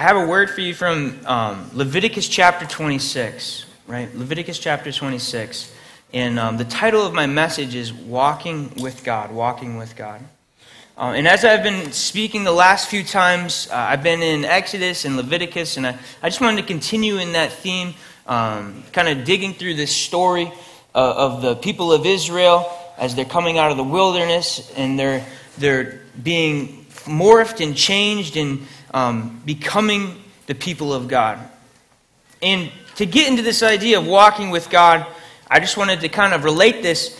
I have a word for you from um, Leviticus chapter 26, right? Leviticus chapter 26. And um, the title of my message is Walking with God, Walking with God. Uh, and as I've been speaking the last few times, uh, I've been in Exodus and Leviticus, and I, I just wanted to continue in that theme, um, kind of digging through this story uh, of the people of Israel as they're coming out of the wilderness and they're, they're being morphed and changed and um, becoming the people of God. And to get into this idea of walking with God, I just wanted to kind of relate this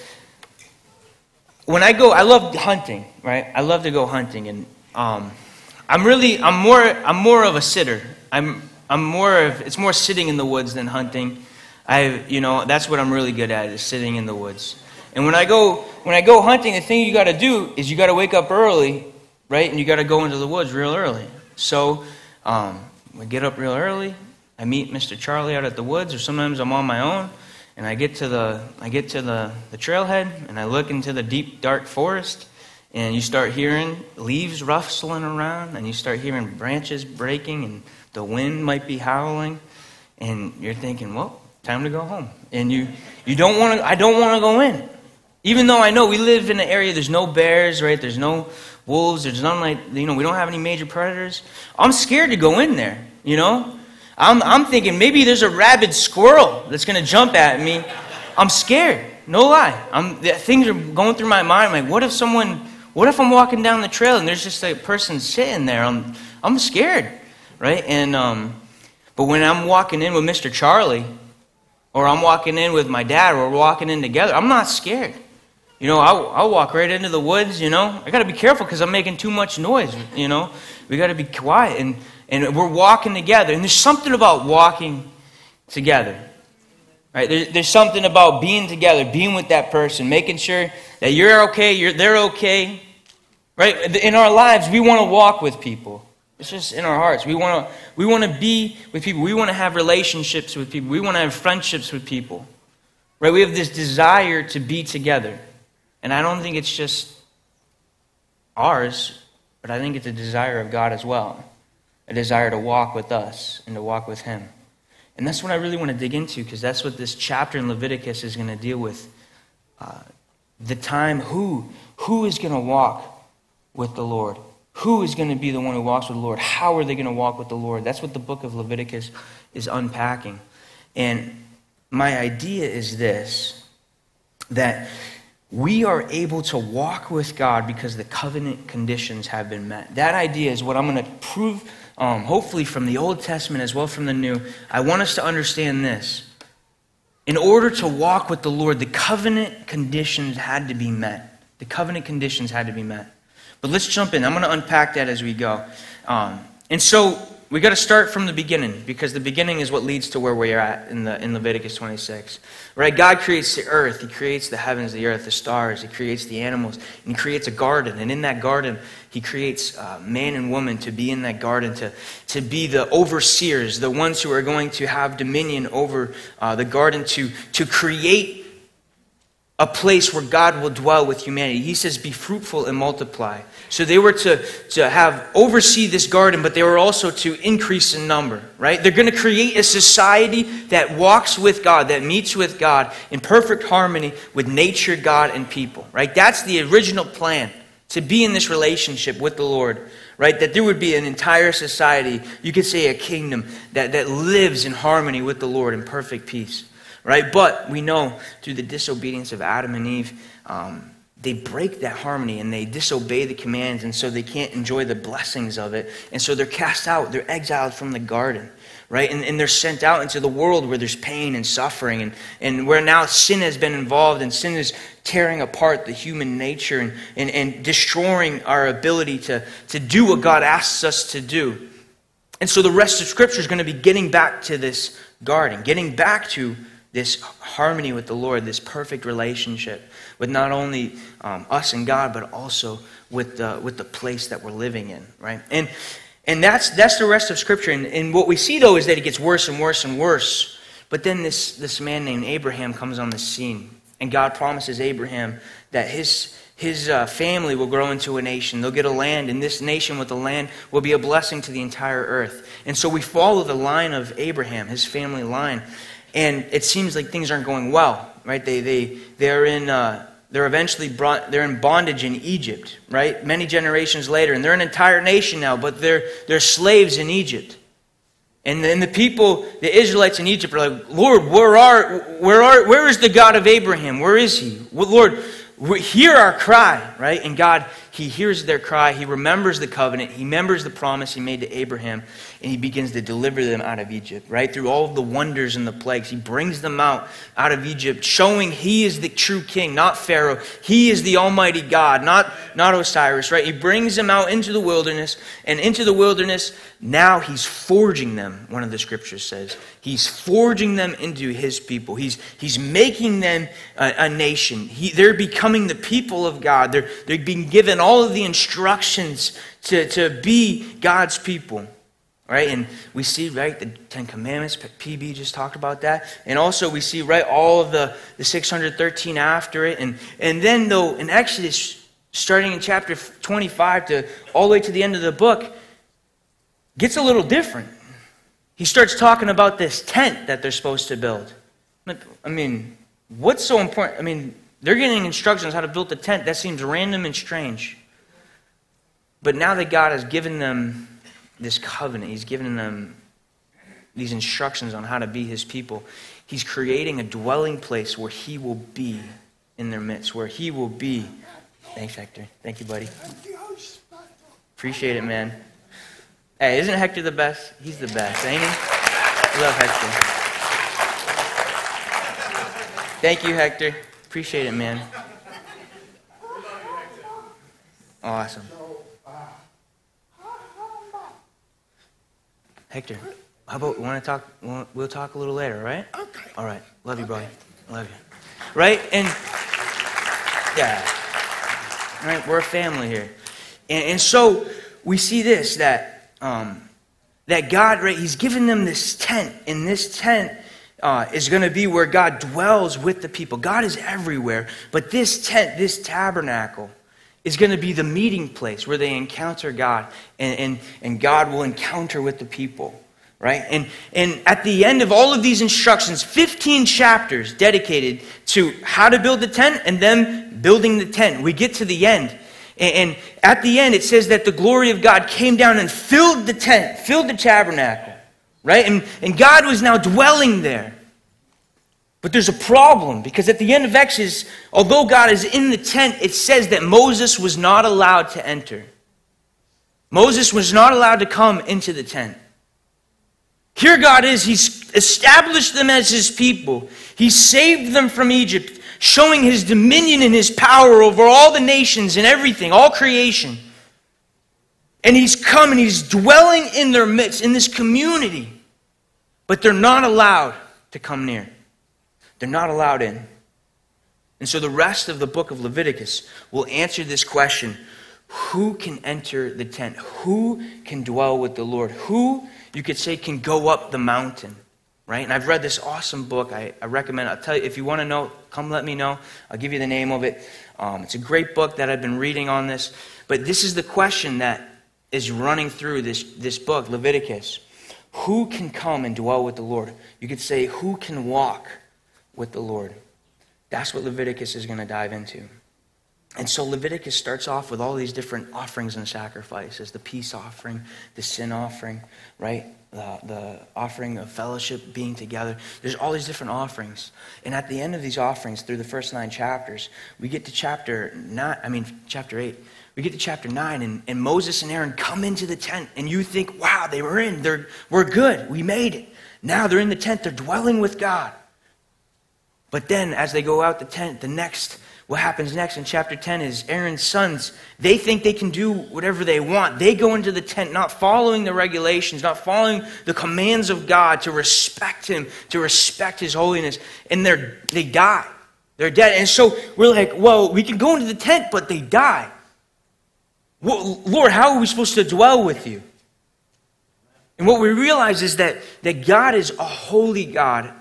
when I go, I love hunting, right? I love to go hunting, and um, I'm really, I'm more, I'm more of a sitter. I'm, I'm more of, it's more sitting in the woods than hunting. I, you know, that's what I'm really good at is sitting in the woods. And when I go, when I go hunting, the thing you got to do is you got to wake up early, right? And you got to go into the woods real early. So um, I get up real early. I meet Mr. Charlie out at the woods, or sometimes I'm on my own and I get to the I get to the, the trailhead and I look into the deep dark forest and you start hearing leaves rustling around and you start hearing branches breaking and the wind might be howling and you're thinking, well, time to go home. And you you don't want to I don't want to go in. Even though I know we live in an area there's no bears, right? There's no wolves, there's none like you know, we don't have any major predators. I'm scared to go in there, you know? I'm, I'm thinking maybe there's a rabid squirrel that's going to jump at me. I'm scared. No lie. I'm, things are going through my mind. I'm like, what if someone, what if I'm walking down the trail and there's just a person sitting there? I'm, I'm scared, right? And, um, but when I'm walking in with Mr. Charlie, or I'm walking in with my dad, or we're walking in together, I'm not scared. You know, I'll, I'll walk right into the woods, you know. I got to be careful because I'm making too much noise, you know. We got to be quiet. And and we're walking together. And there's something about walking together. Right? There's, there's something about being together, being with that person, making sure that you're okay, you're, they're okay. Right? In our lives, we want to walk with people. It's just in our hearts. We want to we want to be with people. We want to have relationships with people. We want to have friendships with people. Right? We have this desire to be together. And I don't think it's just ours, but I think it's a desire of God as well a desire to walk with us and to walk with Him. And that's what I really want to dig into because that's what this chapter in Leviticus is going to deal with. Uh, the time who who is going to walk with the Lord? Who is going to be the one who walks with the Lord? How are they going to walk with the Lord? That's what the book of Leviticus is unpacking. And my idea is this that we are able to walk with God because the covenant conditions have been met. That idea is what I'm going to prove um, hopefully from the Old Testament as well from the New, I want us to understand this. In order to walk with the Lord, the covenant conditions had to be met. The covenant conditions had to be met. But let's jump in. I'm going to unpack that as we go. Um, and so we got to start from the beginning because the beginning is what leads to where we are at in, the, in Leviticus 26. Right? God creates the earth, He creates the heavens, the earth, the stars, He creates the animals, and He creates a garden. And in that garden, He creates uh, man and woman to be in that garden, to, to be the overseers, the ones who are going to have dominion over uh, the garden, to, to create a place where God will dwell with humanity. He says, Be fruitful and multiply. So they were to, to have oversee this garden, but they were also to increase in number, right? They're going to create a society that walks with God, that meets with God in perfect harmony with nature, God, and people, right? That's the original plan to be in this relationship with the Lord, right? That there would be an entire society, you could say a kingdom, that, that lives in harmony with the Lord in perfect peace, right? But we know through the disobedience of Adam and Eve, um, they break that harmony and they disobey the commands, and so they can't enjoy the blessings of it. And so they're cast out, they're exiled from the garden, right? And, and they're sent out into the world where there's pain and suffering, and, and where now sin has been involved, and sin is tearing apart the human nature and, and, and destroying our ability to, to do what God asks us to do. And so the rest of Scripture is going to be getting back to this garden, getting back to this harmony with the Lord, this perfect relationship with not only um, us and God, but also with the, with the place that we're living in, right? And, and that's, that's the rest of Scripture. And, and what we see, though, is that it gets worse and worse and worse. But then this, this man named Abraham comes on the scene, and God promises Abraham that his, his uh, family will grow into a nation. They'll get a land, and this nation with the land will be a blessing to the entire earth. And so we follow the line of Abraham, his family line. And it seems like things aren't going well, right? They, they, they're, in, uh, they're eventually brought, they're in bondage in Egypt, right? Many generations later. And they're an entire nation now, but they're, they're slaves in Egypt. And then the people, the Israelites in Egypt are like, Lord, where are, where are, where is the God of Abraham? Where is he? Lord, hear our cry, right? And God, He hears their cry. He remembers the covenant. He remembers the promise He made to Abraham, and He begins to deliver them out of Egypt, right? Through all of the wonders and the plagues. He brings them out, out of Egypt, showing He is the true king, not Pharaoh. He is the Almighty God, not, not Osiris, right? He brings them out into the wilderness, and into the wilderness, now He's forging them, one of the scriptures says. He's forging them into his people. He's, he's making them a, a nation. He, they're becoming the people of God. They're, they're being given all of the instructions to, to be God's people. Right? And we see, right, the Ten Commandments, PB just talked about that. And also we see, right, all of the, the 613 after it. And, and then, though, in Exodus, starting in chapter 25 to all the way to the end of the book, gets a little different he starts talking about this tent that they're supposed to build. I mean, what's so important? I mean, they're getting instructions how to build the tent. That seems random and strange. But now that God has given them this covenant, He's given them these instructions on how to be His people, He's creating a dwelling place where He will be in their midst, where He will be. Thanks, Hector. Thank you, buddy. Appreciate it, man. Hey, isn't Hector the best? He's the best, ain't he? I love Hector. Thank you, Hector. Appreciate it, man. Awesome. Hector, how about we want to talk? We'll talk a little later, right? Okay. All right. Love you, buddy. Love you. Right? And yeah. All right. We're a family here, and, and so we see this that um, that God, right, He's given them this tent, and this tent uh, is going to be where God dwells with the people. God is everywhere, but this tent, this tabernacle, is going to be the meeting place where they encounter God, and, and, and God will encounter with the people. Right? And, and at the end of all of these instructions, 15 chapters dedicated to how to build the tent and then building the tent. We get to the end, and, at the end, it says that the glory of God came down and filled the tent, filled the tabernacle, right? And, and God was now dwelling there. But there's a problem because at the end of Exodus, although God is in the tent, it says that Moses was not allowed to enter. Moses was not allowed to come into the tent. Here God is, He's established them as His people, He saved them from Egypt showing his dominion and his power over all the nations and everything, all creation. And he's come and he's dwelling in their midst, in this community. But they're not allowed to come near. They're not allowed in. And so the rest of the book of Leviticus will answer this question who can enter the tent? Who can dwell with the Lord? Who, you could say, can go up the mountain? right? And I've read this awesome book. I, I recommend it. I'll tell you, if you want to know, come let me know. I'll give you the name of it. Um, it's a great book that I've been reading on this. But this is the question that is running through this, this book, Leviticus. Who can come and dwell with the Lord? You could say, who can walk with the Lord? That's what Leviticus is going to dive into. And so Leviticus starts off with all these different offerings and sacrifices the peace offering, the sin offering, right? The, the offering of fellowship, being together. There's all these different offerings. And at the end of these offerings, through the first nine chapters, we get to chapter nine, I mean, chapter eight. We get to chapter nine, and, and Moses and Aaron come into the tent, and you think, wow, they were in. They're, we're good. We made it. Now they're in the tent. They're dwelling with God. But then, as they go out the tent, the next what happens next in chapter 10 is Aaron's sons, they think they can do whatever they want. They go into the tent not following the regulations, not following the commands of God to respect Him, to respect His holiness, and they're, they die. They're dead. And so we're like, well, we can go into the tent, but they die. Lord, how are we supposed to dwell with you? And what we realize is that, that God is a holy God,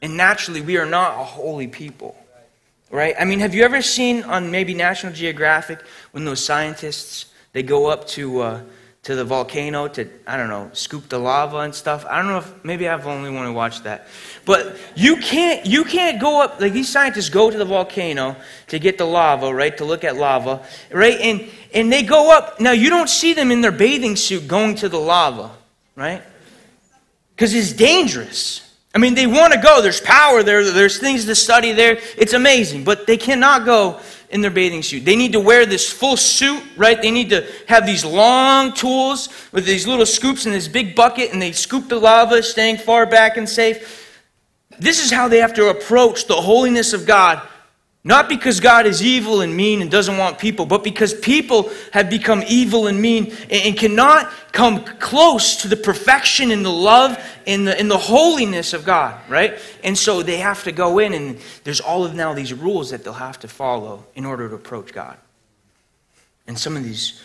and naturally we are not a holy people. right? I mean, have you ever seen on maybe National Geographic when those scientists they go up to uh, to the volcano to I don't know scoop the lava and stuff? I don't know if maybe I've only want to watch that, but you can't you can't go up like these scientists go to the volcano to get the lava, right? To look at lava, right? And and they go up. Now you don't see them in their bathing suit going to the lava, right? Because it's dangerous. I mean, they want to go. There's power there. There's things to study there. It's amazing. But they cannot go in their bathing suit. They need to wear this full suit, right? They need to have these long tools with these little scoops and this big bucket, and they scoop the lava, staying far back and safe. This is how they have to approach the holiness of God not because God is evil and mean and doesn't want people, but because people have become evil and mean and, cannot come close to the perfection and the love and the, and the holiness of God, right? And so they have to go in, and there's all of now these rules that they'll have to follow in order to approach God. And some of these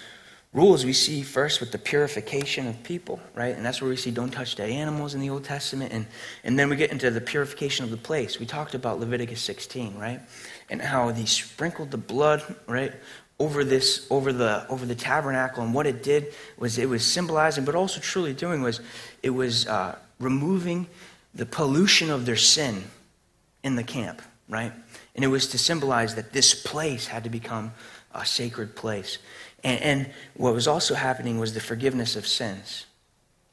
rules we see first with the purification of people, right? And that's where we see don't touch dead animals in the Old Testament. And, and then we get into the purification of the place. We talked about Leviticus 16, right? and how he sprinkled the blood, right, over this, over the, over the tabernacle. And what it did was it was symbolizing, but also truly doing was it was uh, removing the pollution of their sin in the camp, right? And it was to symbolize that this place had to become a sacred place. And, and what was also happening was the forgiveness of sins,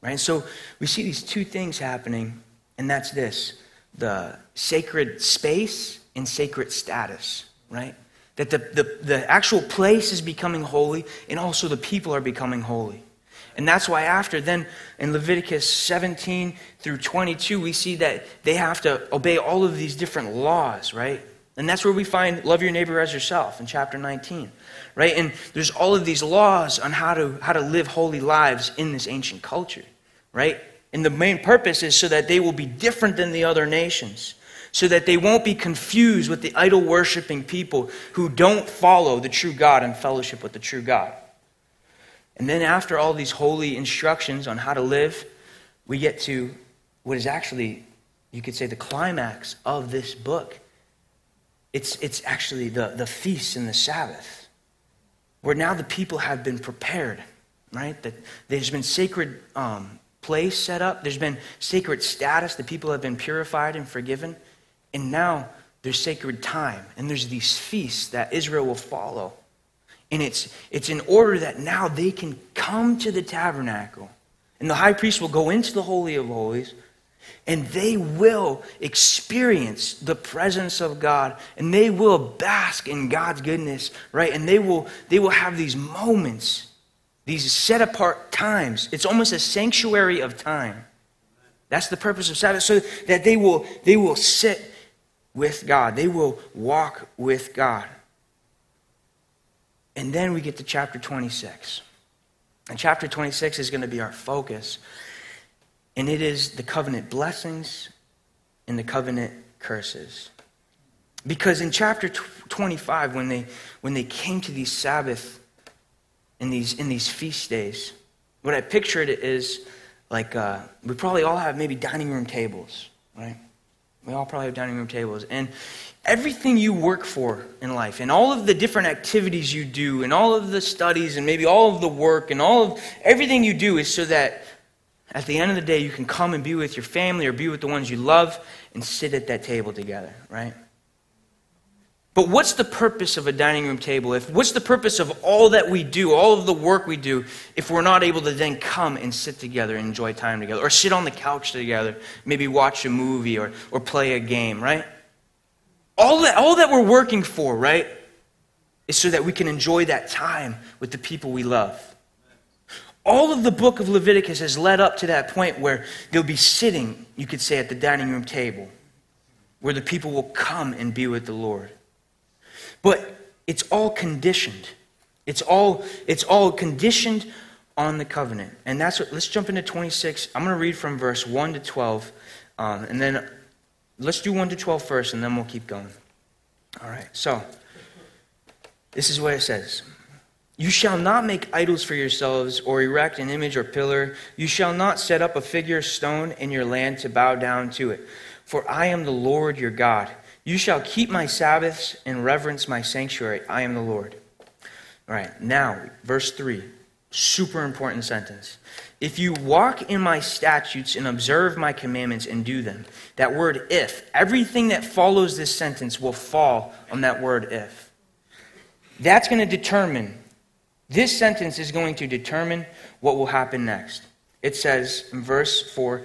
right? And so we see these two things happening, and that's this the sacred space and sacred status, right? That the, the, the actual place is becoming holy, and also the people are becoming holy. And that's why, after then in Leviticus 17 through 22, we see that they have to obey all of these different laws, right? And that's where we find love your neighbor as yourself in chapter 19, right? And there's all of these laws on how to, how to live holy lives in this ancient culture, right? And the main purpose is so that they will be different than the other nations so that they won't be confused with the idol worshiping people who don't follow the true God and fellowship with the true God. And then, after all these holy instructions on how to live, we get to what is actually, you could say, the climax of this book. It's, it's actually the, the feast and the Sabbath, where now the people have been prepared, right? That there's been sacred um, place set up, there's been sacred status, the people have been purified and forgiven. And now there's sacred time, and there's these feasts that Israel will follow. And it's, it's in order that now they can come to the tabernacle. And the high priest will go into the Holy of Holies, and they will experience the presence of God, and they will bask in God's goodness, right? And they will, they will have these moments, these set apart times. It's almost a sanctuary of time. That's the purpose of Sabbath, so that they will, they will sit with God. They will walk with God. And then we get to chapter 26. And chapter 26 is going to be our focus. And it is the covenant blessings and the covenant curses. Because in chapter 25, when they, when they came to these Sabbath in these, in these feast days, what I pictured is like uh, we probably all have maybe dining room tables, right? We all probably have dining room tables. And everything you work for in life, and all of the different activities you do, and all of the studies, and maybe all of the work, and all of everything you do is so that at the end of the day you can come and be with your family or be with the ones you love and sit at that table together, right? But what's the purpose of a dining room table? If what's the purpose of all that we do, all of the work we do, if we're not able to then come and sit together and enjoy time together, or sit on the couch together, maybe watch a movie or, or play a game, right? All that, all that we're working for, right, is so that we can enjoy that time with the people we love. All of the book of Leviticus has led up to that point where they'll be sitting, you could say, at the dining room table, where the people will come and be with the Lord. But it's all conditioned. It's all, it's all conditioned on the covenant. And that's what, let's jump into 26. I'm going to read from verse 1 to 12. Um, and then let's do 1 to 12 first, and then we'll keep going. All right, so this is what it says. You shall not make idols for yourselves or erect an image or pillar. You shall not set up a figure stone in your land to bow down to it. For I am the Lord your God You shall keep my Sabbaths and reverence my sanctuary. I am the Lord. All right, now, verse 3. Super important sentence. If you walk in my statutes and observe my commandments and do them, that word if, everything that follows this sentence will fall on that word if. That's going to determine, this sentence is going to determine what will happen next. It says in verse 4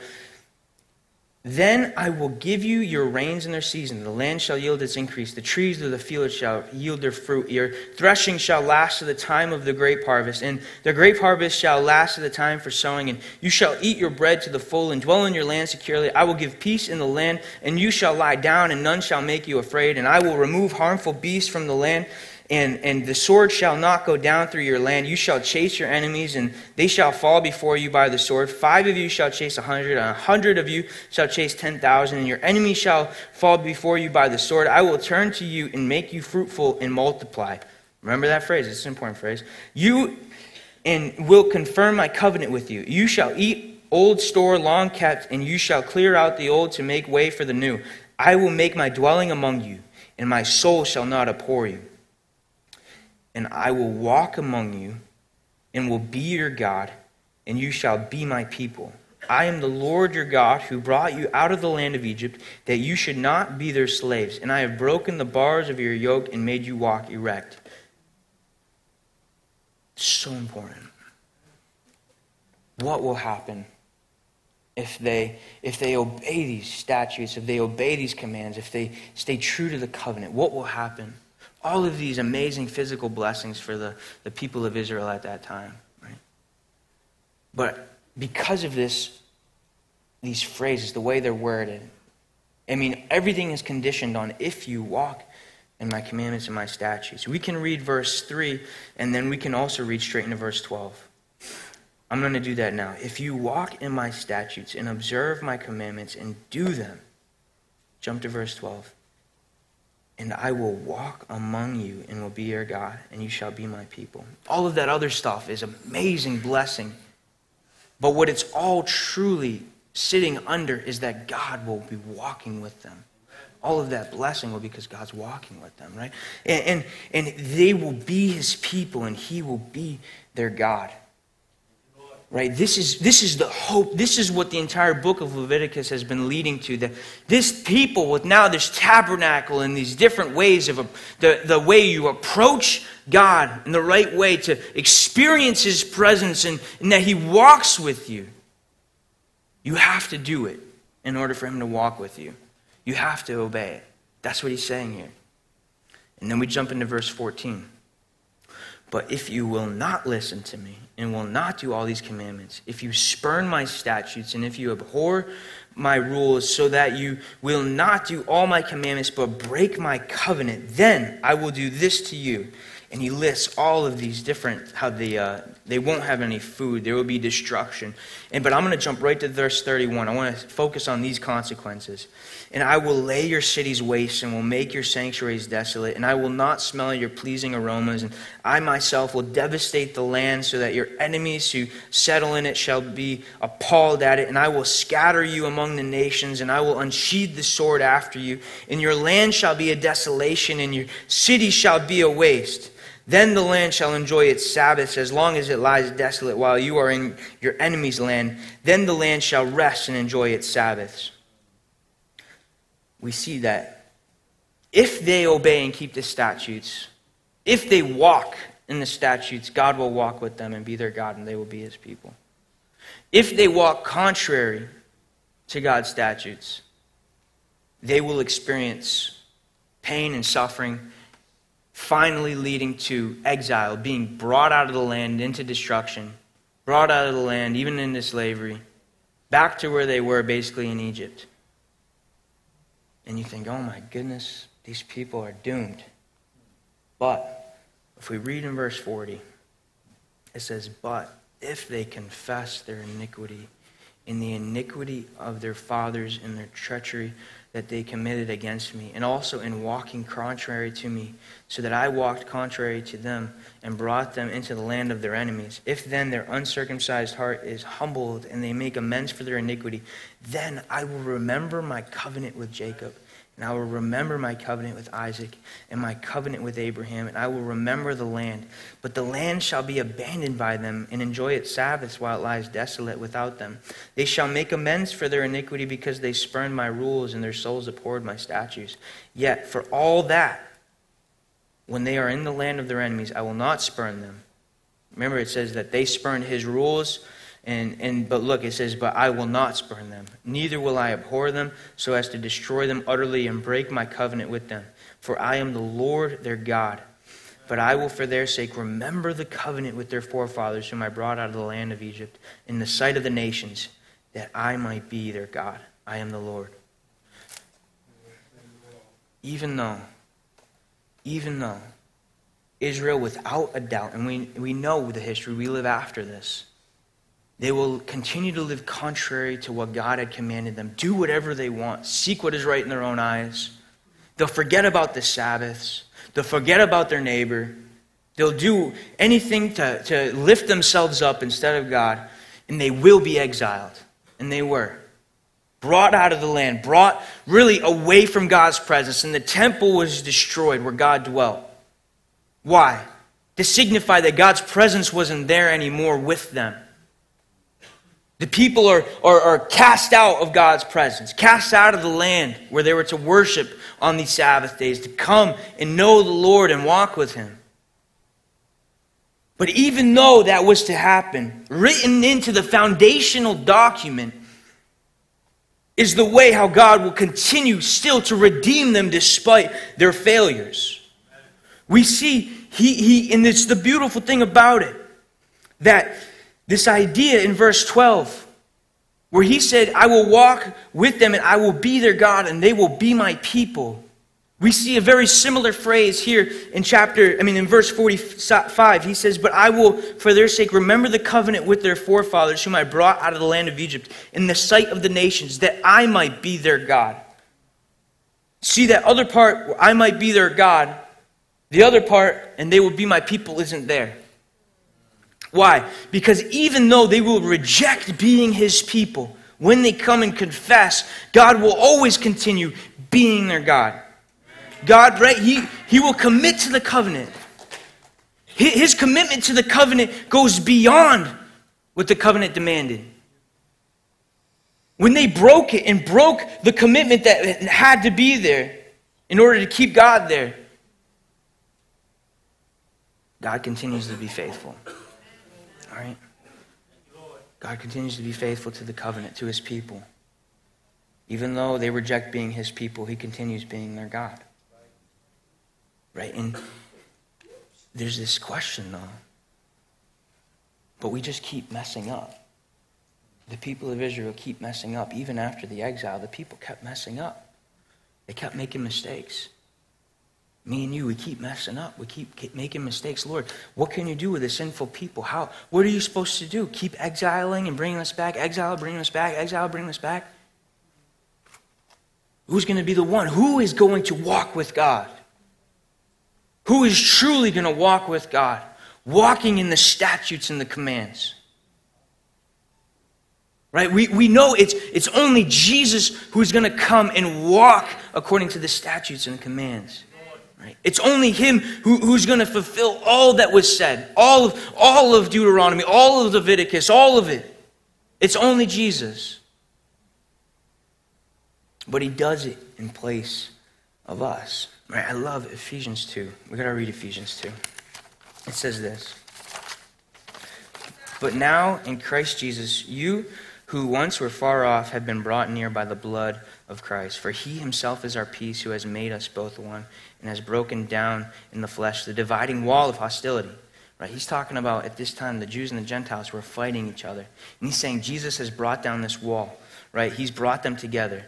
then I will give you your rains in their season. The land shall yield its increase. The trees of the field shall yield their fruit. Your threshing shall last to the time of the grape harvest. And the grape harvest shall last to the time for sowing. And you shall eat your bread to the full and dwell in your land securely. I will give peace in the land, and you shall lie down, and none shall make you afraid. And I will remove harmful beasts from the land and, and the sword shall not go down through your land. You shall chase your enemies, and they shall fall before you by the sword. Five of you shall chase a hundred, and a hundred of you shall chase ten thousand, and your enemies shall fall before you by the sword. I will turn to you and make you fruitful and multiply. Remember that phrase, it's an important phrase. You and will confirm my covenant with you. You shall eat old store long kept, and you shall clear out the old to make way for the new. I will make my dwelling among you, and my soul shall not abhor you and I will walk among you and will be your God, and you shall be my people. I am the Lord your God who brought you out of the land of Egypt, that you should not be their slaves. And I have broken the bars of your yoke and made you walk erect. So important. What will happen if they, if they obey these statutes, if they obey these commands, if they stay true to the covenant? What will happen? All of these amazing physical blessings for the, the people of Israel at that time. Right? But because of this, these phrases, the way they're worded, I mean, everything is conditioned on if you walk in my commandments and my statutes. We can read verse 3, and then we can also read straight into verse 12. I'm going to do that now. If you walk in my statutes and observe my commandments and do them, jump to verse 12 and I will walk among you and will be your God, and you shall be my people. All of that other stuff is amazing blessing. But what it's all truly sitting under is that God will be walking with them. All of that blessing will be because God's walking with them, right? And, and, and they will be his people, and he will be their God right? This is this is the hope. This is what the entire book of leviticus has been leading to that this people with now this tabernacle and these different ways of the, the way you approach god in the right way to experience his presence and, and that he walks with you you have to do it in order for him to walk with you. You have to obey it. That's what he's saying here. And then we jump into verse 14 but if you will not listen to me and will not do all these commandments, if you spurn my statutes and if you abhor my rules so that you will not do all my commandments but break my covenant, then I will do this to you and he lists all of these different how they uh, they won't have any food there will be destruction. And but i'm going to jump right to verse 31 i want to focus on these consequences. And i will lay your cities waste and will make your sanctuaries desolate and i will not smell your pleasing aromas and i myself will devastate the land so that your enemies who settle in it shall be appalled at it. And i will scatter you among the nations and i will unsheathe the sword after you. And your land shall be a desolation and your city shall be a waste then the land shall enjoy its Sabbaths as long as it lies desolate while you are in your enemy's land. Then the land shall rest and enjoy its Sabbaths. We see that if they obey and keep the statutes, if they walk in the statutes, God will walk with them and be their God, and they will be his people. If they walk contrary to God's statutes, they will experience pain and suffering finally leading to exile, being brought out of the land into destruction, brought out of the land, even into slavery, back to where they were, basically in Egypt. And you think, oh my goodness, these people are doomed. But if we read in verse 40, it says, But if they confess their iniquity, in the iniquity of their fathers and their treachery that they committed against me, and also in walking contrary to me, so that I walked contrary to them and brought them into the land of their enemies. If then their uncircumcised heart is humbled and they make amends for their iniquity, then I will remember my covenant with Jacob and I will remember my covenant with Isaac and my covenant with Abraham, and I will remember the land. But the land shall be abandoned by them and enjoy its Sabbaths while it lies desolate without them. They shall make amends for their iniquity because they spurned my rules and their souls abhorred my statutes. Yet for all that, when they are in the land of their enemies, I will not spurn them. Remember, it says that they spurned his rules and, and but look, it says, But I will not spurn them, neither will I abhor them, so as to destroy them utterly and break my covenant with them. For I am the Lord their God. But I will for their sake remember the covenant with their forefathers, whom I brought out of the land of Egypt, in the sight of the nations, that I might be their God. I am the Lord. Even though, even though Israel, without a doubt, and we, we know the history, we live after this they will continue to live contrary to what God had commanded them, do whatever they want, seek what is right in their own eyes. They'll forget about the Sabbaths, they'll forget about their neighbor, they'll do anything to, to lift themselves up instead of God, and they will be exiled. And they were. Brought out of the land, brought really away from God's presence, and the temple was destroyed where God dwelt. Why? To signify that God's presence wasn't there anymore with them. The people are, are, are, cast out of God's presence, cast out of the land where they were to worship on these Sabbath days, to come and know the Lord and walk with Him. But even though that was to happen, written into the foundational document is the way how God will continue still to redeem them despite their failures. We see, he, he, and it's the beautiful thing about it, that this idea in verse 12, where he said, I will walk with them and I will be their God and they will be my people. We see a very similar phrase here in chapter, I mean, in verse 45. He says, But I will, for their sake, remember the covenant with their forefathers, whom I brought out of the land of Egypt, in the sight of the nations, that I might be their God. See that other part, I might be their God, the other part, and they will be my people, isn't there. Why? Because even though they will reject being his people, when they come and confess, God will always continue being their God. God, right? He, he will commit to the covenant. His commitment to the covenant goes beyond what the covenant demanded. When they broke it and broke the commitment that had to be there in order to keep God there, God continues to be faithful. All right? God continues to be faithful to the covenant, to his people. Even though they reject being his people, he continues being their God. Right? And there's this question, though. But we just keep messing up. The people of Israel keep messing up. Even after the exile, the people kept messing up. They kept making mistakes. Me and you, we keep messing up. We keep, making mistakes. Lord, what can you do with a sinful people? How? What are you supposed to do? Keep exiling and bringing us back? Exile, bringing us back? Exile, bringing us back? Who's going to be the one? Who is going to walk with God? Who is truly going to walk with God? Walking in the statutes and the commands. Right? We, we know it's, it's only Jesus who's going to come and walk according to the statutes and commands. Right? It's only him who, who's going to fulfill all that was said, all of, all of Deuteronomy, all of Leviticus, all of it. It's only Jesus. But he does it in place of us. Right? I love Ephesians 2. we got to read Ephesians 2. It says this But now in Christ Jesus, you who once were far off have been brought near by the blood of Christ. For he himself is our peace, who has made us both one and has broken down in the flesh the dividing wall of hostility. Right? He's talking about at this time the Jews and the Gentiles were fighting each other. And he's saying Jesus has brought down this wall. Right? He's brought them together.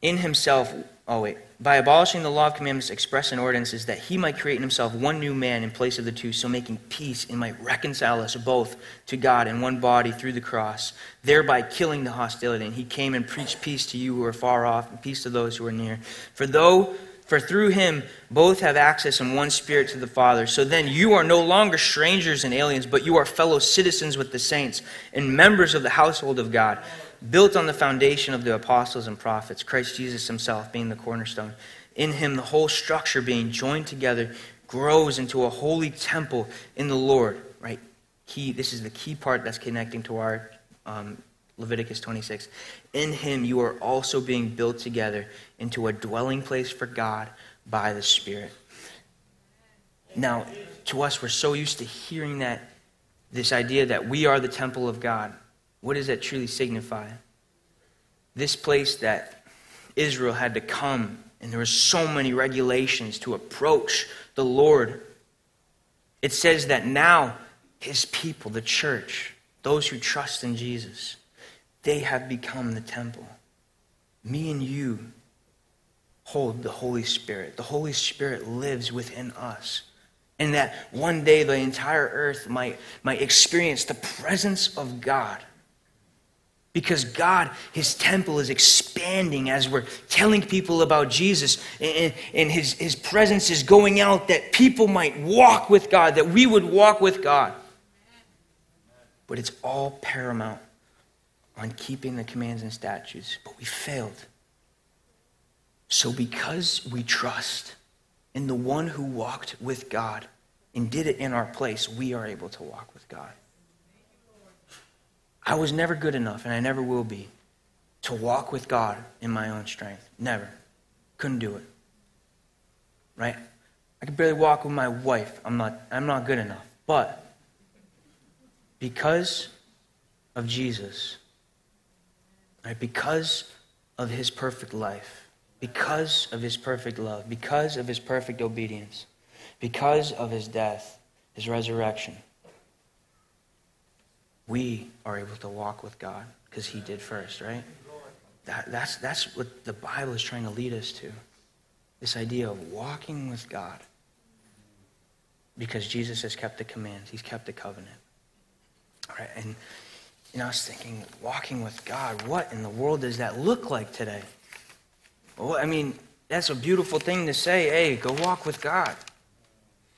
In himself, oh wait, by abolishing the law of commandments expressed in ordinances, that he might create in himself one new man in place of the two, so making peace and might reconcile us both to God in one body through the cross, thereby killing the hostility. And he came and preached peace to you who are far off, and peace to those who are near. For though for through him both have access in one spirit to the Father. So then you are no longer strangers and aliens, but you are fellow citizens with the saints and members of the household of God built on the foundation of the apostles and prophets, Christ Jesus himself being the cornerstone. In him, the whole structure being joined together grows into a holy temple in the Lord, right? Key, this is the key part that's connecting to our um, Leviticus 26. In him, you are also being built together into a dwelling place for God by the Spirit. Now, to us, we're so used to hearing that, this idea that we are the temple of God. What does that truly signify? This place that Israel had to come, and there were so many regulations to approach the Lord. It says that now his people, the church, those who trust in Jesus, they have become the temple. Me and you hold the Holy Spirit. The Holy Spirit lives within us. And that one day the entire earth might, might experience the presence of God. Because God, His temple is expanding as we're telling people about Jesus, and, and his, his presence is going out that people might walk with God, that we would walk with God. But it's all paramount on keeping the commands and statutes, but we failed. So, because we trust in the one who walked with God and did it in our place, we are able to walk with God. I was never good enough, and I never will be, to walk with God in my own strength. Never. Couldn't do it. Right? I could barely walk with my wife. I'm not, I'm not good enough. But because of Jesus, right, because of his perfect life, because of his perfect love, because of his perfect obedience, because of his death, his resurrection, we are able to walk with God because he did first, right? That, that's, that's what the Bible is trying to lead us to. This idea of walking with God. Because Jesus has kept the commands, he's kept the covenant. All right, and you know, I was thinking, walking with God, what in the world does that look like today? Well, I mean, that's a beautiful thing to say, hey, go walk with God.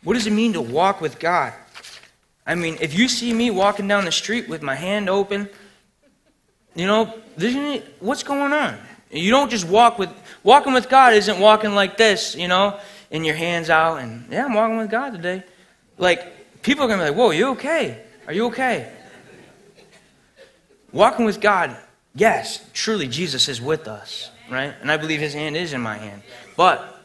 What does it mean to walk with God? I mean, if you see me walking down the street with my hand open, you know, what's going on? You don't just walk with, walking with God isn't walking like this, you know, and your hands out and, yeah, I'm walking with God today. Like, people are to be like, whoa, you okay? Are you okay? Walking with God, yes, truly Jesus is with us, right? And I believe his hand is in my hand. But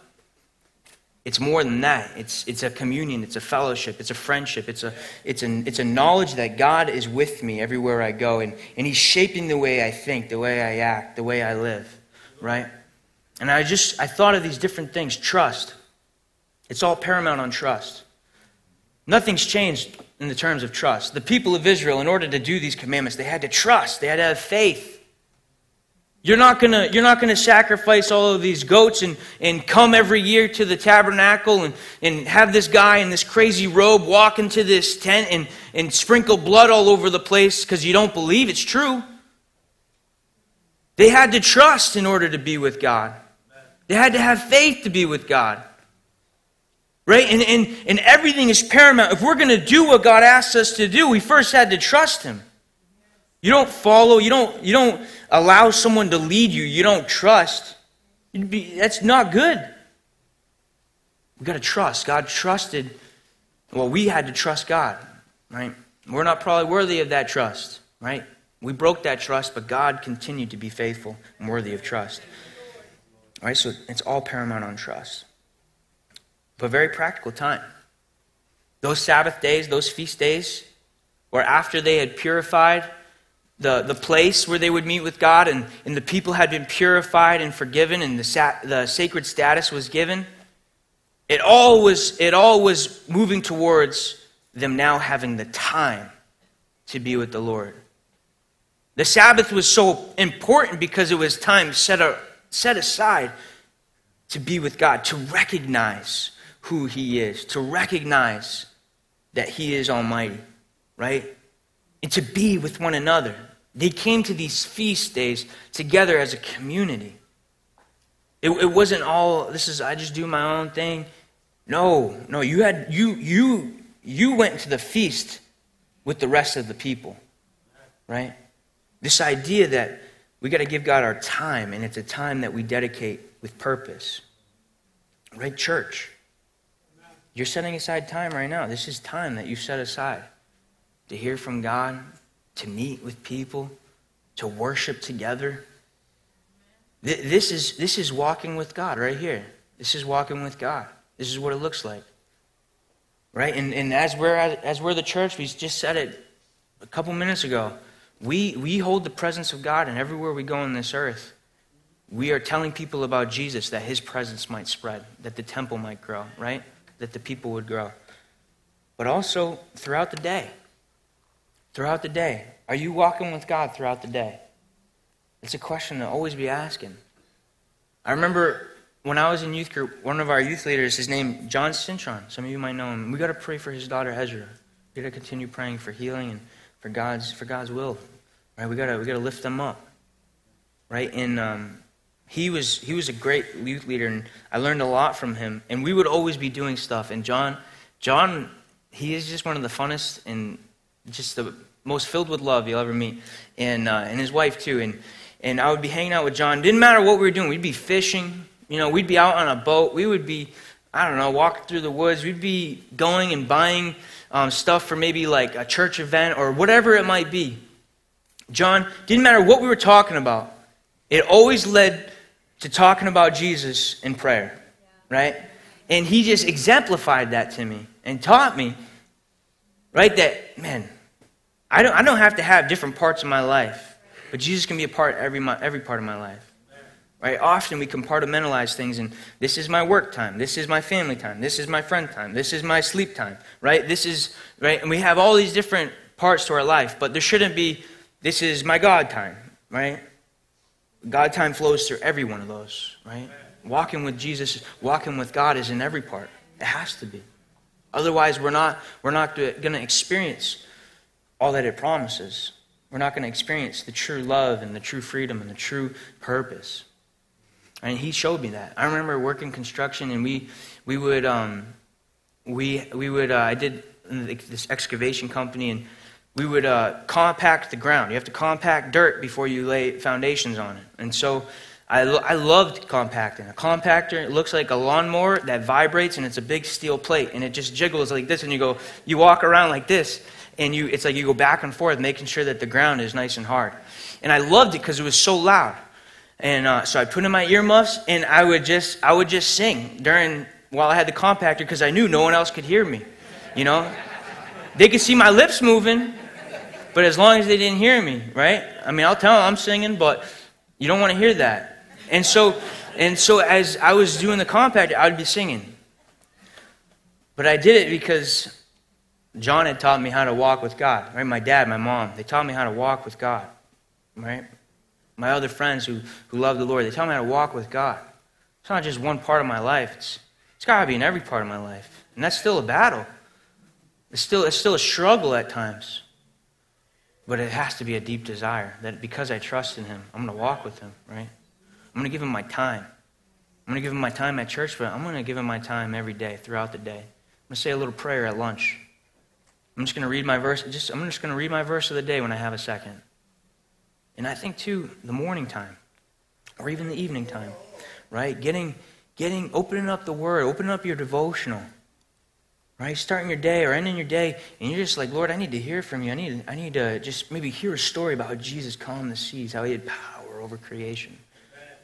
it's more than that. It's, it's a communion, it's a fellowship, it's a friendship, it's a, it's, a, it's a knowledge that God is with me everywhere I go, and, and He's shaping the way I think, the way I act, the way I live, right? And I just, I thought of these different things. Trust. It's all paramount on trust. Nothing's changed in the terms of trust. The people of Israel, in order to do these commandments, they had to trust, they had to have faith. You're not gonna, you're not gonna sacrifice all of these goats and, and come every year to the tabernacle and, and have this guy in this crazy robe walk into this tent and, and sprinkle blood all over the place because you don't believe it's true. They had to trust in order to be with God. They had to have faith to be with God. Right? And, and, and everything is paramount. If we're going to do what God asks us to do, we first had to trust Him. You don't follow, you don't, you don't allow someone to lead you you don't trust. Be, that's not good. We've got to trust. God trusted, well, we had to trust God, right? We're not probably worthy of that trust, right? We broke that trust, but God continued to be faithful and worthy of trust. All right, so it's all paramount on trust. But very practical time. Those Sabbath days, those feast days, where after they had purified the, the place where they would meet with God, and, and the people had been purified and forgiven, and the, sa- the sacred status was given. It all was, it all was moving towards them now having the time to be with the Lord. The Sabbath was so important because it was time set, a, set aside to be with God, to recognize who He is, to recognize that He is Almighty, right? And to be with one another. They came to these feast days together as a community. It, it wasn't all, this is, I just do my own thing. No, no, you had, you, you, you went to the feast with the rest of the people, right? This idea that, We got to give God our time, and it's a time that we dedicate with purpose. Right, church? You're setting aside time right now. This is time that you set aside to hear from God, to meet with people, to worship together. This is, this is walking with God right here. This is walking with God. This is what it looks like. Right? And, and as, we're, as we're the church, we just said it a couple minutes ago. We, we hold the presence of God, and everywhere we go on this earth, we are telling people about Jesus that his presence might spread, that the temple might grow, right? That the people would grow. But also throughout the day. Throughout the day. Are you walking with God throughout the day? It's a question to always be asking. I remember when I was in youth group, one of our youth leaders, his name John Cintron. Some of you might know him. We got to pray for his daughter Ezra. We got to continue praying for healing and for God's for God's will. Right? We got to we got to lift them up. Right? In um, he was he was a great youth leader, and I learned a lot from him. And we would always be doing stuff. And John, John, he is just one of the funnest and just the most filled with love you'll ever meet, and uh, and his wife too. And and I would be hanging out with John. Didn't matter what we were doing. We'd be fishing. You know, we'd be out on a boat. We would be, I don't know, walking through the woods. We'd be going and buying um, stuff for maybe like a church event or whatever it might be. John, didn't matter what we were talking about. It always led to talking about Jesus in prayer, right? And he just exemplified that to me and taught me, right, that, man, I don't, I don't have to have different parts of my life. But Jesus can be a part every, every part of my life. Right? Often we compartmentalize things and this is my work time, this is my family time, this is my friend time, this is my sleep time, right? This is right, and we have all these different parts to our life, but there shouldn't be this is my God time, right? God time flows through every one of those, right? Walking with Jesus, walking with God is in every part. It has to be. Otherwise, we're not, we're not going to experience all that it promises we're not going to experience the true love and the true freedom and the true purpose. And he showed me that. I remember working construction, and we we would um, we we would uh, I did this excavation company, and we would uh, compact the ground. You have to compact dirt before you lay foundations on it. And so I, lo- I loved compacting. A compactor it looks like a lawnmower that vibrates, and it's a big steel plate, and it just jiggles like this, and you go you walk around like this and you, it's like you go back and forth making sure that the ground is nice and hard. And I loved it because it was so loud. And uh, so I put in my earmuffs and I would just, I would just sing during, while I had the compactor because I knew no one else could hear me. You know? They could see my lips moving, but as long as they didn't hear me, right? I mean, I'll tell them I'm singing, but you don't want to hear that. And so, and so as I was doing the compact, I would be singing. But I did it because John had taught me how to walk with God, right? My dad, my mom, they taught me how to walk with God, right? My other friends who, who love the Lord, they taught me how to walk with God. It's not just one part of my life, it's, it's got to be in every part of my life. And that's still a battle. It's still, it's still a struggle at times. But it has to be a deep desire that because I trust in Him, I'm going to walk with Him, right? I'm going to give Him my time. I'm going to give Him my time at church, but I'm going to give Him my time every day, throughout the day. I'm going to say a little prayer at lunch. I'm just going to read my verse. Just, I'm just going to read my verse of the day when I have a second. And I think, too, the morning time or even the evening time, right? Getting, getting, opening up the Word, opening up your devotional, right? Starting your day or ending your day, and you're just like, Lord, I need to hear from you. I need, I need to just maybe hear a story about how Jesus calmed the seas, how he had power over creation.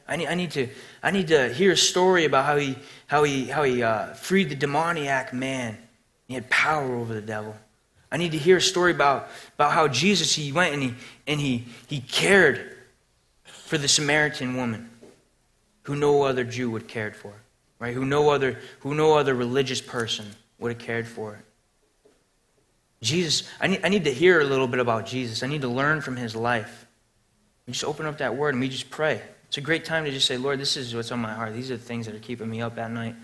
I need, I need, to, I need to hear a story about how he, how he, how he uh, freed the demoniac man. He had power over the devil. I need to hear a story about, about how Jesus, he went and he, and he, he cared for the Samaritan woman who no other Jew would cared for, right? Who no other, who no other religious person would have cared for. It. Jesus, I need, I need to hear a little bit about Jesus. I need to learn from his life. We just open up that word and we just pray. It's a great time to just say, Lord, this is what's on my heart. These are the things that are keeping me up at night.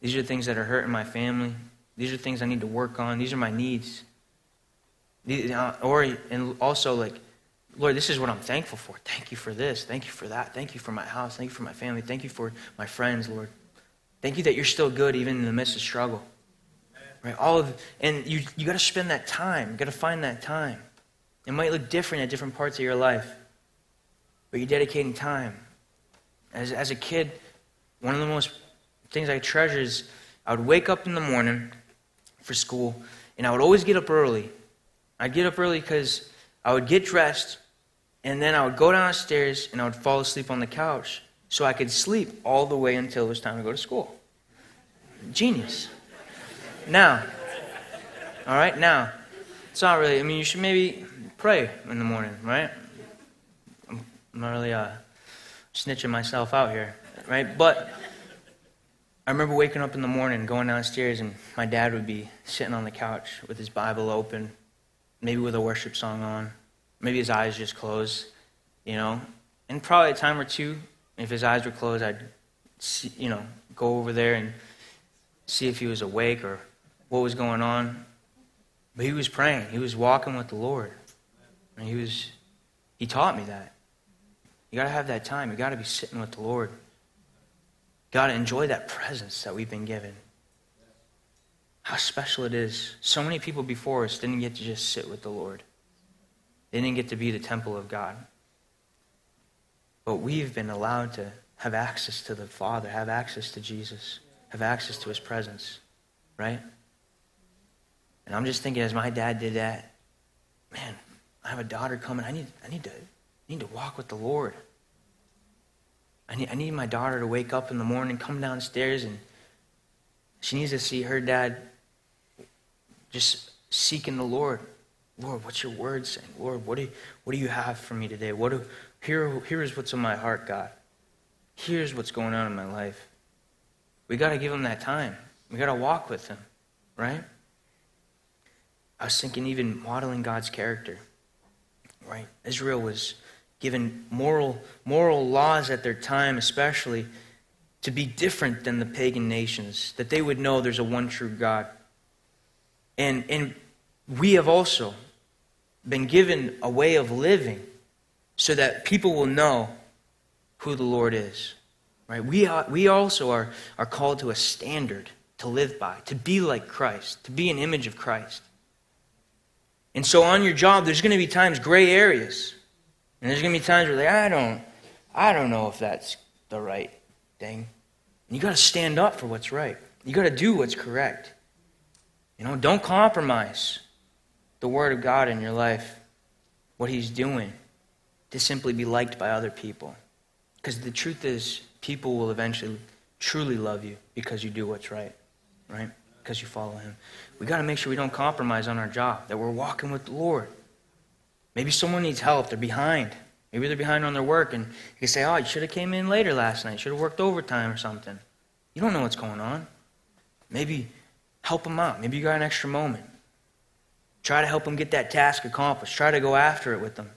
These are the things that are hurting my family. These are things I need to work on. These are my needs. Uh, or, and also, like, Lord, this is what I'm thankful for. Thank you for this. Thank you for that. Thank you for my house. Thank you for my family. Thank you for my friends, Lord. Thank you that you're still good even in the midst of struggle. Right? All of, and you, you got to spend that time. You got to find that time. It might look different at different parts of your life. but you're dedicating time. As, as a kid, one of the most things I treasure is I would wake up in the morning for school, and I would always get up early. I'd get up early because I would get dressed, and then I would go downstairs and I would fall asleep on the couch so I could sleep all the way until it was time to go to school. Genius. Now, all right, now, it's not really, I mean, you should maybe pray in the morning, right? I'm not really uh, snitching myself out here, right? But I remember waking up in the morning, going downstairs, and my dad would be sitting on the couch with his Bible open, maybe with a worship song on, maybe his eyes just closed, you know. And probably a time or two, if his eyes were closed, I'd, see, you know, go over there and see if he was awake or what was going on. But he was praying. He was walking with the Lord. And he was he taught me that. You got to have that time. You got to be sitting with the Lord. You Got to enjoy that presence that we've been given. How special it is. So many people before us didn't get to just sit with the Lord. They didn't get to be the temple of God. But we've been allowed to have access to the Father, have access to Jesus, have access to his presence, right? And I'm just thinking, as my dad did that, man, I have a daughter coming. I need, I need, to, I need to walk with the Lord. I need, I need my daughter to wake up in the morning, come downstairs, and she needs to see her dad just seeking the Lord. Lord, what's your word saying? Lord, what do you, what do you have for me today? What do, here, here is what's in my heart, God. Here's what's going on in my life. We got to give him that time. We got to walk with him, right? I was thinking, even modeling God's character, right? Israel was given moral, moral laws at their time, especially, to be different than the pagan nations, that they would know there's a one true God. And, and we have also been given a way of living so that people will know who the Lord is. Right? We, are, we also are, are called to a standard to live by, to be like Christ, to be an image of Christ. And so on your job, there's going to be times, gray areas. And there's going to be times where like, I don't, I don't know if that's the right thing. And you got to stand up for what's right. You got to do what's correct. You know, don't compromise the Word of God in your life, what He's doing, to simply be liked by other people. Because the truth is, people will eventually truly love you because you do what's right, right? Because you follow Him. We got to make sure we don't compromise on our job, that we're walking with the Lord. Maybe someone needs help, they're behind. Maybe they're behind on their work, and you can say, Oh, you should have came in later last night, should have worked overtime or something. You don't know what's going on. Maybe help them out. Maybe you got an extra moment. Try to help them get that task accomplished. Try to go after it with them.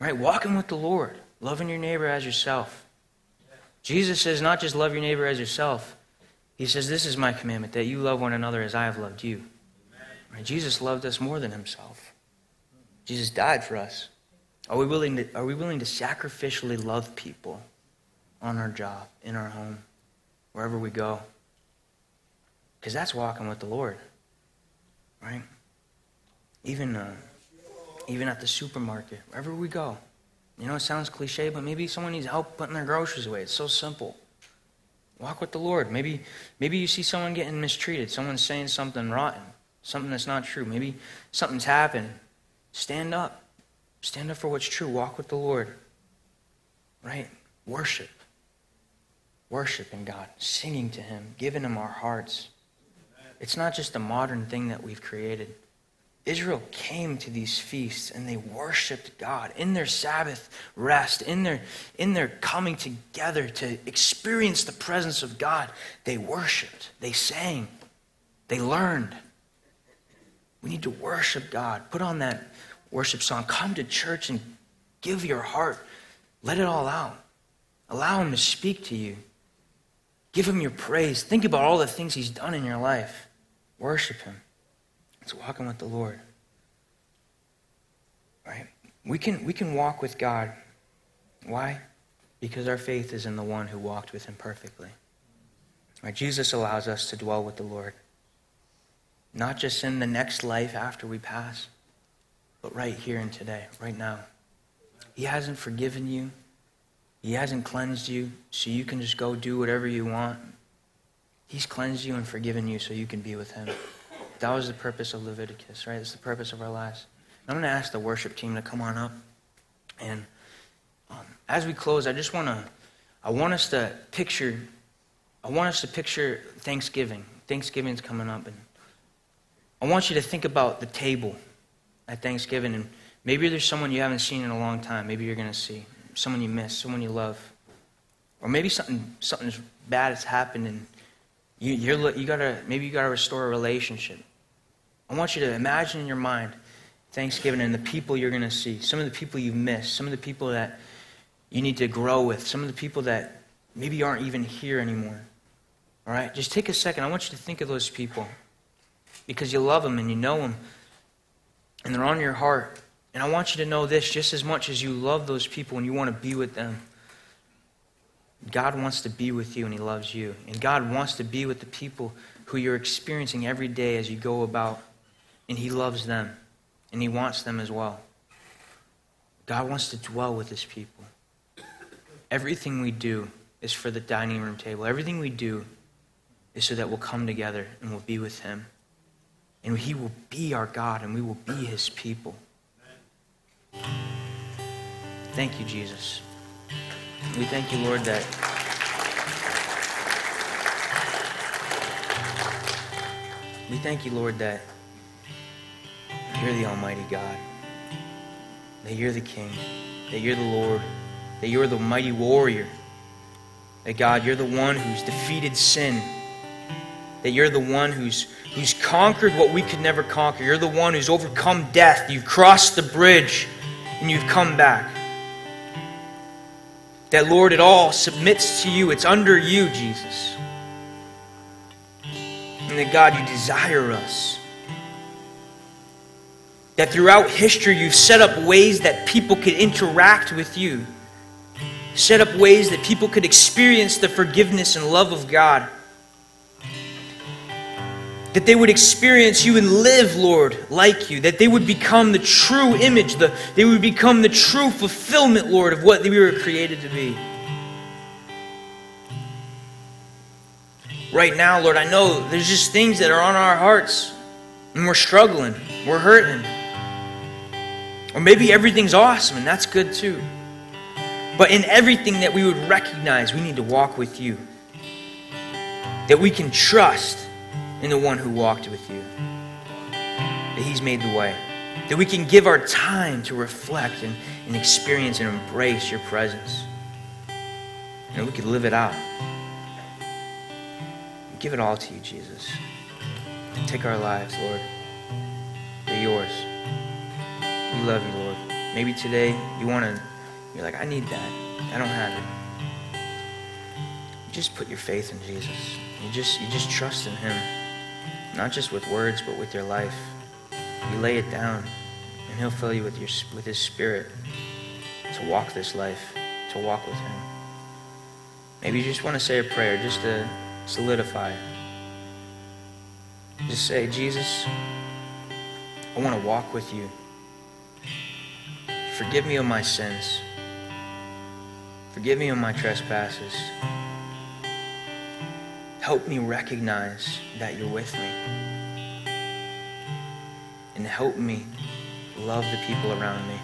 Right? Walking with the Lord, loving your neighbor as yourself. Jesus says, not just love your neighbor as yourself, he says, This is my commandment, that you love one another as I have loved you. Right? Jesus loved us more than himself. Jesus died for us. Are we willing to, are we willing to sacrificially love people on our job, in our home, wherever we go? Because that's walking with the Lord. Right? Even, uh, even at the supermarket, wherever we go. You know, it sounds cliche, but maybe someone needs help putting their groceries away. It's so simple. Walk with the Lord. Maybe, maybe you see someone getting mistreated, someone's saying something rotten, something that's not true. Maybe something's happened. Stand up. Stand up for what's true. Walk with the Lord. Right? Worship. Worshiping God, singing to Him, giving Him our hearts. It's not just a modern thing that we've created. Israel came to these feasts and they worshiped God in their Sabbath rest, in their, in their coming together to experience the presence of God. They worshiped, they sang, they learned. We need to worship God. Put on that worship song. Come to church and give your heart. Let it all out. Allow Him to speak to you. Give Him your praise. Think about all the things He's done in your life. Worship Him. It's walking with the Lord. Right? We can, we can walk with God. Why? Because our faith is in the one who walked with him perfectly. Right? Jesus allows us to dwell with the Lord. Not just in the next life after we pass, but right here and today, right now. He hasn't forgiven you. He hasn't cleansed you so you can just go do whatever you want. He's cleansed you and forgiven you so you can be with Him. That was the purpose of Leviticus, right? It's the purpose of our lives. I'm going to ask the worship team to come on up. And um, as we close, I just want to, I want us to picture, I want us to picture Thanksgiving. Thanksgiving's coming up. And I want you to think about the table at Thanksgiving. And maybe there's someone you haven't seen in a long time. Maybe you're going to see someone you miss, someone you love. Or maybe something, something bad has happened and you, you're, you gotta, maybe you got to restore a relationship. I want you to imagine in your mind Thanksgiving and the people you're going to see, some of the people you've missed, some of the people that you need to grow with, some of the people that maybe aren't even here anymore. All right? Just take a second. I want you to think of those people because you love them and you know them and they're on your heart. And I want you to know this just as much as you love those people and you want to be with them. God wants to be with you and He loves you. And God wants to be with the people who you're experiencing every day as you go about. And He loves them. And He wants them as well. God wants to dwell with His people. Everything we do is for the dining room table. Everything we do is so that we'll come together and we'll be with Him. And He will be our God and we will be His people. Thank you, Jesus. We thank you, Lord, that. We thank you, Lord, that you're the Almighty God, that you're the King, that you're the Lord, that you're the mighty warrior, that God, you're the one who's defeated sin, that you're the one who's, who's conquered what we could never conquer. You're the one who's overcome death. You've crossed the bridge and you've come back. That, Lord, it all submits to you. It's under you, Jesus. And that, God, you desire us. That throughout history, you've set up ways that people could interact with you, set up ways that people could experience the forgiveness and love of God that they would experience you and live, Lord, like you, that they would become the true image, the, they would become the true fulfillment, Lord, of what we were created to be. Right now, Lord, I know there's just things that are on our hearts, and we're struggling, we're hurting. Or maybe everything's awesome, and that's good too. But in everything that we would recognize, we need to walk with you. That we can trust in the one who walked with you. That He's made the way. That we can give our time to reflect and, and experience and embrace your presence. And we can live it out. Give it all to you, Jesus. Take our lives, Lord. They're yours. We love you, Lord. Maybe today you want to, you're like, I need that. I don't have it. You just put your faith in Jesus. You just, you just trust in Him not just with words, but with your life. You lay it down, and He'll fill you with, your, with His Spirit to walk this life, to walk with Him. Maybe you just want to say a prayer just to solidify. Just say, Jesus, I want to walk with you. Forgive me of my sins. Forgive me of my trespasses. Help me recognize that you're with me. And help me love the people around me.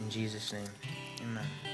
In Jesus' name, amen.